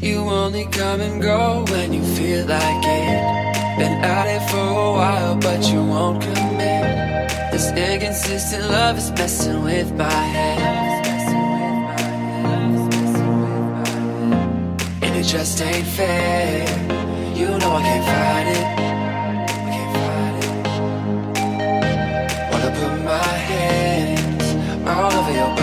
You only come and go when you feel like it. Been at it for a while, but you won't commit. This inconsistent love is messing with my head. And it just ain't fair. You know I can't fight it. I can't fight it. Wanna put my hands all over your body.